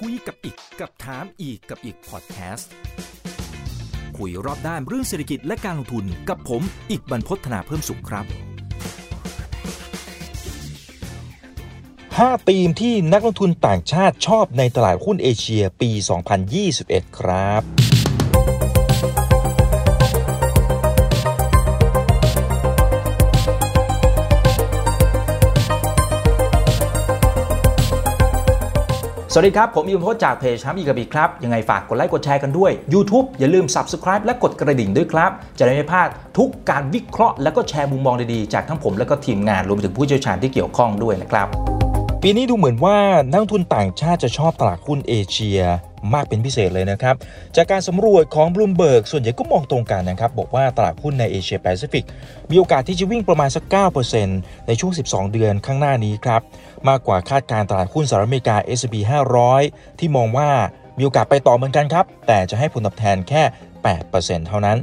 คุยกับอีกกับถามอีกกับอีกพอดแคสต์คุยรอบด้านเรื่องเศรษฐกิจและการลงทุนกับผมอีกบรรพฒนาเพิ่มสุขครับ 5 ธีมที่นักลงทุนต่างชาติชอบในตลาดหุ้นเอเชียปี 2021 ครับ สวัสดีครับ ผมอิมพศจากเพจช้ำอีกบีครับ ยังไงฝากกดไลค์กดแชร์กันด้วย YouTube อย่าลืม Subscribe และกดกระดิ่งด้วยครับ จะได้ไม่พลาดทุกการวิเคราะห์และก็แชร์มุมมองดีๆ จากทั้งผมและก็ทีมงานรวมถึงผู้เชี่ยวชาญที่เกี่ยวข้องด้วยนะครับ ปีนี้ดูเหมือนว่านักลงทุนต่างชาติจะชอบตลาดหุ้นเอเชีย มากเป็นพิเศษเลยนะครับ จากการสำรวจของบลูมเบิร์กส่วนใหญ่ก็มองตรงกันนะครับ บอกว่าตลาดหุ้นในเอเชียแปซิฟิกมีโอกาสที่จะวิ่งประมาณสัก 9%ในช่วง 12 เดือนข้างหน้านี้ครับ มากกว่าคาดการตลาดหุ้นสหรัฐอเมริกา S&P 500 ที่มองว่ามีโอกาสไปต่อเหมือนกันครับ แต่จะให้ผลตอบแทนแค่ 8%เท่านั้น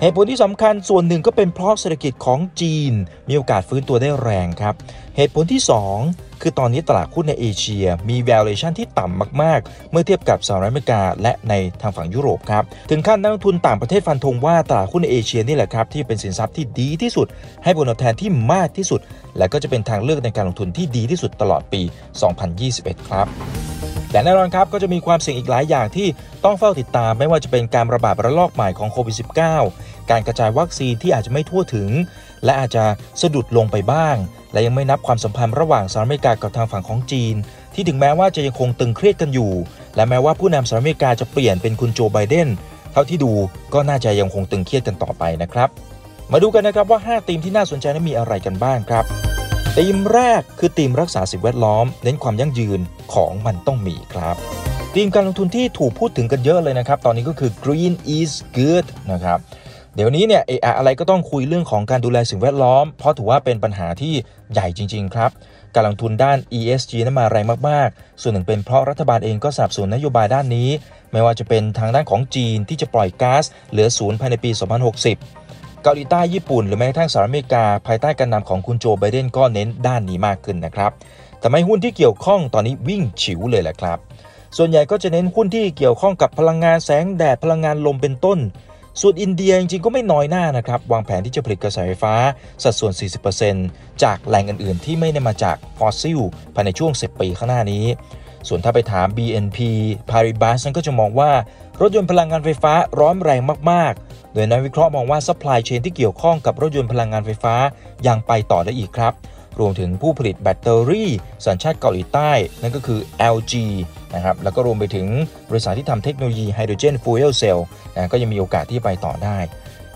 เหตุผลที่สำคัญส่วนหนึ่งก็เป็นเพราะเศรษฐกิจของจีน มีโอกาสฟื้นตัวได้แรงครับ เหตุผลที่ 2 คือตอนนี้ตลาดหุ้นในเอเชียมี valuation ที่ต่ำมากๆ เมื่อเทียบกับสหรัฐอเมริกา และในทางฝั่งยุโรปครับ ถึงขั้นนักลงทุนต่างประเทศฟันธงว่าตลาดหุ้นในเอเชียนี่แหละครับที่เป็นสินทรัพย์ที่ดีที่สุด ให้ผลตอบแทนที่มากที่สุด และก็จะเป็นทางเลือกในการลงทุนที่ดีที่สุดตลอดปี 2021 ครับแต่แน่นอนครับก็จะมีความเสี่ยงอีกหลายอย่างที่ต้องเฝ้าติดตามไม่ว่าจะเป็นการระบาดระลอกใหม่ของโควิด -19 การกระจายวัคซีนที่อาจจะไม่ทั่วถึง และอาจจะสะดุดลงไปบ้าง และยังไม่นับความสัมพันธ์ระหว่างสหรัฐอเมริกากับทางฝั่งของจีน ที่ถึงแม้ว่าจะยังคงตึงเครียดกันอยู่ และแม้ว่าผู้นำสหรัฐอเมริกาจะเปลี่ยนเป็นคุณโจไบเดนเท่าที่ดูก็น่าจะยังคงตึงเครียดกันต่อไปนะครับ มาดูกันนะครับว่า 5 ธีมที่น่าสนใจนั้นมีอะไรกันบ้างครับธีมแรกคือธีมรักษาสิ่งแวดล้อม เน้นความยั่งยืนของมันต้องมีครับธีมการลงทุนที่ถูกพูดถึงกันเยอะเลยนะครับ ตอนนี้ก็คือ green is good นะครับ เดี๋ยวนี้เนี่ยเออะไรก็ต้องคุยเรื่องของการดูแลสิ่งแวดล้อม เพราะถือว่าเป็นปัญหาที่ใหญ่จริง ๆ ครับ การลงทุนด้าน ESG นั้นมาแรงมากๆ ส่วนหนึ่งเป็นเพราะรัฐบาลเองก็สนับสนุนนโยบายด้านนี้ ไม่ว่าจะเป็นทางด้านของจีนที่จะปล่อยก๊าซเหลือศูนย์ภายในปี 2060 เกาหลีใต้ญี่ปุ่น หรือแม้กระทั่งสหรัฐอเมริกา ภายใต้การนำของคุณโจไบเดนก็เน้นด้านนี้มากขึ้นนะครับทำให้หุ้นที่เกี่ยวข้องตอนนี้วิ่งฉิวเลยแหละครับส่วนใหญ่ก็จะเน้นหุ้นที่เกี่ยวข้องกับพลังงานแสงแดดพลังงานลมเป็นต้น ส่วนอินเดียจริงๆก็ไม่น้อยหน้านะครับ วางแผนที่จะผลิตกระแสไฟฟ้าสัดส่วน 40%จากแหล่งอื่นๆ ที่ไม่ได้มาจากฟอสซิลภายในช่วง 10 ปีข้างหน้านี้ ส่วนถ้าไปถาม BNP Paribas นั้นก็จะมองว่ารถยนต์พลังงานไฟฟ้าร้อนแรงมากๆ โดยนักวิเคราะห์มองว่า supply chain ที่เกี่ยวข้องกับรถยนต์พลังงานไฟฟ้ายังไปต่อได้อีกครับ รวมถึงผู้ผลิตแบตเตอรี่สัญชาติเกาหลีใต้ นั่นก็คือ LG นะครับ แล้วก็รวมไปถึงบริษัทที่ทำเทคโนโลยี hydrogen fuel cell นะก็ยังมีโอกาสที่ไปต่อได้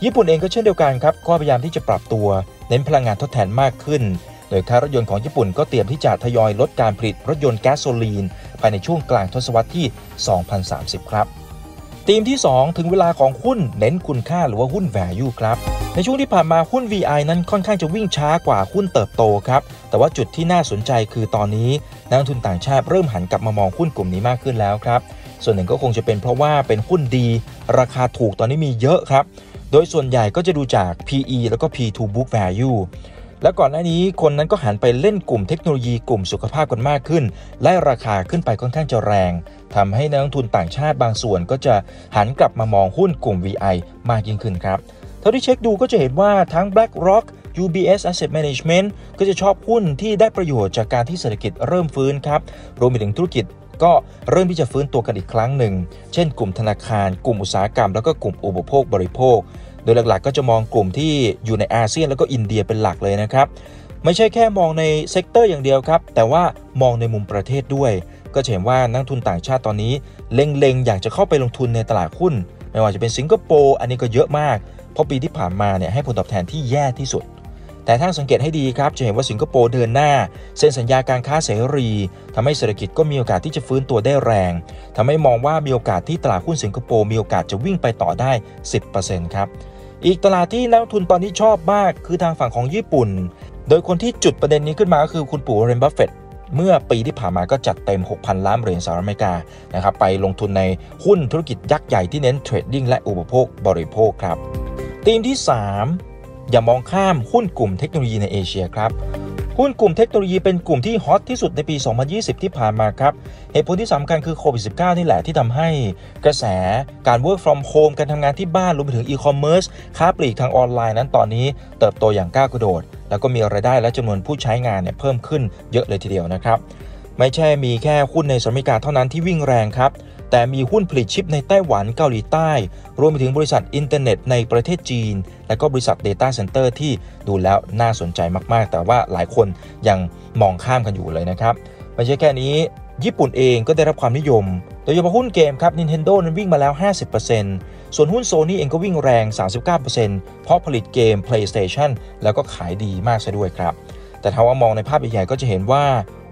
ญี่ปุ่นเองก็เช่นเดียวกันครับ ก็พยายามที่จะปรับตัวเน้นพลังงานทดแทนมากขึ้น โดยค่ารถยนต์ของญี่ปุ่นก็เตรียมที่จะทยอยลดการผลิตรถยนต์แก๊สโซลีน ภายในช่วงกลางทศวรรษที่ 2030 ครับ ธีมที่ 2 ถึงเวลาของหุ้นเน้นคุณค่าหรือว่าหุ้น value ครับ ในช่วงที่ผ่านมาหุ้น VI นั้นค่อนข้างจะวิ่งช้ากว่าหุ้นเติบโตครับ แต่ว่าจุดที่น่าสนใจคือตอนนี้นักลงทุนต่างชาติเริ่มหันกลับมามองหุ้นกลุ่มนี้มากขึ้นแล้วครับ ส่วนหนึ่งก็คงจะเป็นเพราะว่าเป็นหุ้นดี ราคาถูกตอนนี้มีเยอะครับ โดยส่วนใหญ่ก็จะดูจาก PE แล้วก็ P to book value และก่อนหน้านี้คนนั้นก็หันไปเล่นกลุ่มเทคโนโลยีกลุ่มสุขภาพกันมากขึ้น และราคาขึ้นไปค่อนข้างจะแรงทำให้นักลงทุนต่างชาติบางส่วนก็จะหันกลับมามองหุ้นกลุ่ม VI มากยิ่งขึ้นครับเท่าที่เช็คดูก็จะเห็นว่าทั้ง BlackRock UBS Asset Management ก็จะชอบหุ้นที่ได้ประโยชน์จากการที่เศรษฐกิจเริ่มฟื้นครับรวมไปถึงธุรกิจก็เริ่มที่จะฟื้นตัวกันอีกครั้งหนึ่ง เช่นกลุ่มธนาคาร กลุ่มอุตสาหกรรม แล้วก็กลุ่มอุปโภคบริโภค โดยหลักๆ ก็จะมองกลุ่มที่อยู่ในอาเซียนแล้วก็อินเดียเป็นหลักเลยนะครับ ไม่ใช่แค่มองใน sector อย่างเดียวครับ แต่ว่ามองในมุมประเทศด้วย ก็จะเห็นว่านักทุนต่างชาติตอนนี้ เล็งๆ อยากจะเข้าไปลงทุนในตลาดหุ้น ไม่ว่าจะเป็นสิงคโปร์อันนี้ก็เยอะมาก เพราะปีที่ผ่านมาเนี่ยให้ผลตอบแทนที่แย่ที่สุดแต่ถ้าสังเกตให้ดีครับ จะเห็นว่าสิงคโปร์เดินหน้า เซ็นสัญญาการค้าเสรีทำให้เศรษฐกิจก็มีโอกาสที่จะฟื้นตัวได้แรงทำให้มองว่ามีโอกาสที่ตลาดหุ้นสิงคโปร์มีโอกาสจะวิ่งไปต่อได้ 10%ครับ อีกตลาดที่นักทุนตอนนี้ชอบมากคือทางฝั่งของญี่ปุ่น โดยคนที่จุดประเด็นนี้ขึ้นมาก็คือคุณปู่วอร์เรนบัฟเฟตต์เมื่อปีที่ผ่านมาก็จัดเต็ม 6,000 ล้านเหรียญสหรัฐอเมริกานะครับไปลงทุนในหุ้นธุรกิจยักษ์ใหญ่ที่เน้น trading และอุปโภคบริโภคครับธีมที่ 3 อย่ามองข้ามหุ้นกลุ่มเทคโนโลยีในเอเชียครับ หุ้นกลุ่มเทคโนโลยีเป็นกลุ่มที่ฮอตที่สุดในปี 2020 ที่ผ่านมาครับ เหตุผลที่สำคัญคือโควิด -19 นี่แหละที่ทำให้กระแสการ work from home การทำงานที่บ้านรวมไปถึง e-commerce ค้าปลีกทางออนไลน์นั้นตอนนี้เติบโตอย่างก้าวกระโดด แล้วก็มีรายได้และจำนวนผู้ใช้งานเนี่ยเพิ่มขึ้นเยอะเลยทีเดียวนะครับ ไม่ใช่มีแค่หุ้นในสหรัฐอเมริกาเท่านั้นที่วิ่งแรงครับ แต่มีหุ้นผลิตชิปในไต้หวันเกาหลีใต้ รวมไปถึงบริษัทอินเทอร์เน็ตในประเทศจีน และก็บริษัท Data Center ที่ดูแล้วน่าสนใจมากๆ แต่ว่าหลายคนยังมองข้ามกันอยู่เลยนะครับไม่ใช่แค่นี้ญี่ปุ่นเองก็ได้รับความนิยม โดยเฉพาะหุ้นเกมครับ Nintendo นั้นวิ่งมาแล้ว 50%ส่วนหุ้น Sony เองก็วิ่งแรง 39%เพราะผลิตเกม PlayStation แล้วก็ขายดีมากซะด้วยครับ แต่ถ้าว่ามองในภาพใหญ่ๆก็จะเห็นว่า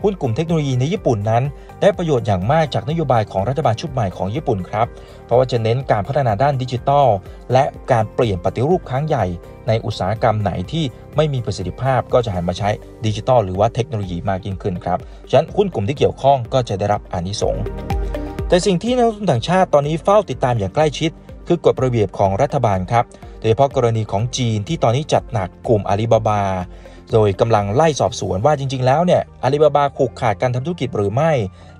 หุ้นกลุ่มเทคโนโลยีในญี่ปุ่นนั้น ได้ประโยชน์อย่างมากจากนโยบายของรัฐบาลชุดใหม่ของญี่ปุ่นครับ เพราะว่าจะเน้นการพัฒนาด้านดิจิทัล และการเปลี่ยนปฏิรูปครั้งใหญ่ ในอุตสาหกรรมไหนที่ไม่มีประสิทธิภาพก็จะหันมาใช้ดิจิทัลหรือว่าเทคโนโลยีมากยิ่งขึ้นครับ ฉะนั้นหุ้นกลุ่มที่เกี่ยวข้องก็จะได้รับอานิสงส์แต่สิ่งที่นักลงทุนต่างชาติตอนนี้เฝ้าติดตามอย่างใกล้ชิด คือกฎระเบียบของรัฐบาลครับ โดยเฉพาะกรณีของจีนที่ตอนนี้จัดหนักกลุ่มอาลีบาบา โดยกำลังไล่สอบสวนว่าจริง ๆ แล้วเนี่ยอาลีบาบาผูกขาดการทำธุรกิจหรือไม่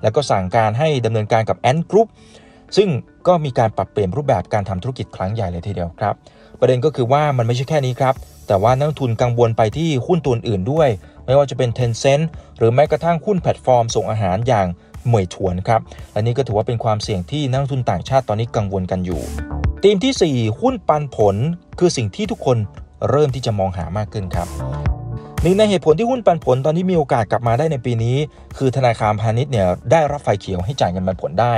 แล้วก็สั่งการให้ดำเนินการกับ Ant Group ซึ่งก็มีการปรับเปลี่ยนรูปแบบการทำธุรกิจครั้งใหญ่เลยทีเดียวครับ ประเด็นก็คือว่ามันไม่ใช่แค่นี้ครับ แต่ว่านักทุนกังวลไปที่หุ้นตัวอื่นด้วย ไม่ว่าจะเป็น Tencent หรือแม้กระทั่งหุ้นแพลตฟอร์มส่งอาหารอย่างเหม่ยถวนครับและนี่ก็ถือว่าเป็นความเสี่ยงที่นักทุนต่างชาติตอนนี้กังวลกันอยู่ธีมที่ 4 หุ้นปันผลคือสิ่งที่ทุกคนเริ่มที่จะมองหามากขึ้นครับ หนึ่งในเหตุผลที่หุ้นปันผลตอนนี้มีโอกาสกลับมาได้ในปีนี้ คือธนาคารพาณิชย์เนี่ยได้รับไฟเขียวให้จ่ายเงินปันผลได้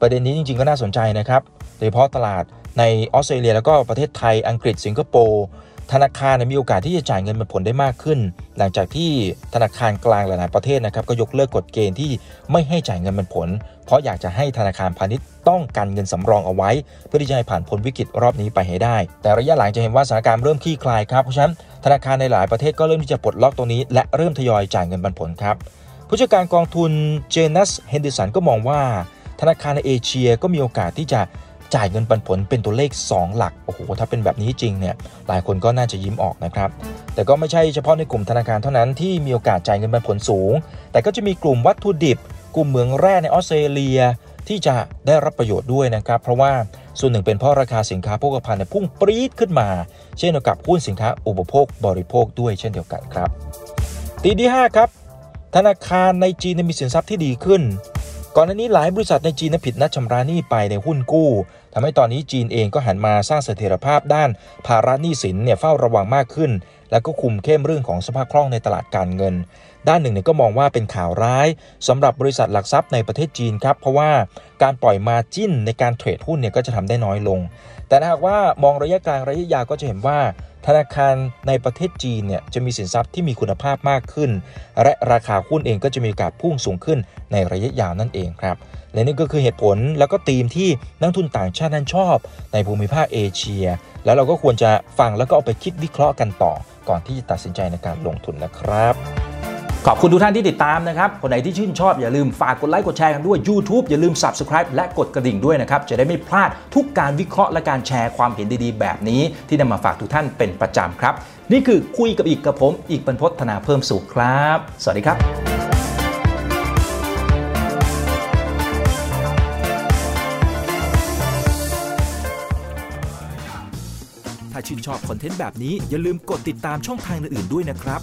ประเด็นนี้จริงๆก็น่าสนใจนะครับโดยเฉพาะตลาดในออสเตรเลียแล้วก็ประเทศไทยอังกฤษสิงคโปร์ธนาคารมีโอกาสที่จะจ่ายเงินปันผลได้มากขึ้น หลังจากที่ธนาคารกลางหลาย ๆ ประเทศนะครับก็ยกเลิกกฎเกณฑ์ที่ไม่ให้จ่ายเงินปันผล เพราะอยากจะให้ธนาคารพาณิชย์ต้องการเงินสำรองเอาไว้ เพื่อที่จะให้ผ่านพ้นวิกฤตรอบนี้ไปให้ได้ แต่ระยะหลังจะเห็นว่าสถานการณ์เริ่มคลี่คลายครับเพราะฉะนั้น ธนาคารในหลายประเทศก็เริ่มที่จะปลดล็อกตรงนี้ และเริ่มทยอยจ่ายเงินปันผลครับ ผู้จัดการกองทุน Janus Henderson ก็มองว่า ธนาคารในเอเชียก็มีโอกาสที่จะจ่ายเงินปันผลเป็นตัวเลข 2 หลัก โอ้โห ถ้าเป็นแบบนี้จริงเนี่ย หลายคนก็น่าจะยิ้มออกนะครับ แต่ก็ไม่ใช่เฉพาะในกลุ่มธนาคารเท่านั้นที่มีโอกาสจ่ายเงินปันผลสูง แต่ก็จะมีกลุ่มวัตถุดิบ กลุ่มเหมืองแร่ในออสเตรเลีย ที่จะได้รับประโยชน์ด้วยนะครับ เพราะว่าส่วนหนึ่งเป็นเพราะราคาสินค้าโภคภัณฑ์พุ่งปรี๊ดขึ้นมา เช่นเดียวกับหุ้นสินค้าอุปโภคบริโภคด้วยเช่นเดียวกันครับตีที่ 5 ครับ ธนาคารในจีนมีสินทรัพย์ที่ดีขึ้น ก่อนหน้านี้หลายบริษัทในจีนผิดนัดชำระหนี้ไปในหุ้นกู้ทำให้ตอนนี้จีนเองก็หันมาสร้างเสถียรภาพด้านภาระหนี้สินเนี่ยเฝ้าระวังมากขึ้น แล้วก็คุมเข้มเรื่องของสภาพคล่องในตลาดการเงิน ด้านหนึ่งเนี่ยก็มองว่าเป็นข่าวร้ายสำหรับบริษัทหลักทรัพย์ในประเทศจีนครับ เพราะว่าการปล่อยมาจิ้นในการเทรดหุ้นเนี่ยก็จะทำได้น้อยลง แต่หากว่ามองระยะกลางระยะยาวก็จะเห็นว่า ธนาคารในประเทศจีนเนี่ยจะมีสินทรัพย์ที่มีคุณภาพมากขึ้น และราคาหุ้นเองก็จะมีโอกาสพุ่งสูงขึ้นในระยะยาวนั่นเองครับและนี่ก็คือเหตุผลแล้วก็ธีมที่นักทุนต่างชาตินั้นชอบ ในภูมิภาคเอเชีย แล้วเราก็ควรจะฟังแล้วก็เอาไปคิดวิเคราะห์กันต่อ ก่อนที่จะตัดสินใจในการลงทุนนะครับ ขอบคุณทุกท่านที่ติดตามนะครับ คนไหนที่ชื่นชอบอย่าลืมฝากกดไลค์กดแชร์กันด้วย YouTube อย่าลืม Subscribe และกดกระดิ่งด้วยนะครับ จะได้ไม่พลาดทุกการวิเคราะห์และการแชร์ความเห็นดีๆ แบบนี้ ที่นำมาฝากทุกท่านเป็นประจำครับ นี่คือคุยกับอีกกับผมอีกบรรพฒนาเพิ่มสุขครับ สวัสดีครับถ้าชื่นชอบคอนเทนต์แบบนี้อย่าลืมกดติดตามช่องทางอื่นๆด้วยนะครับ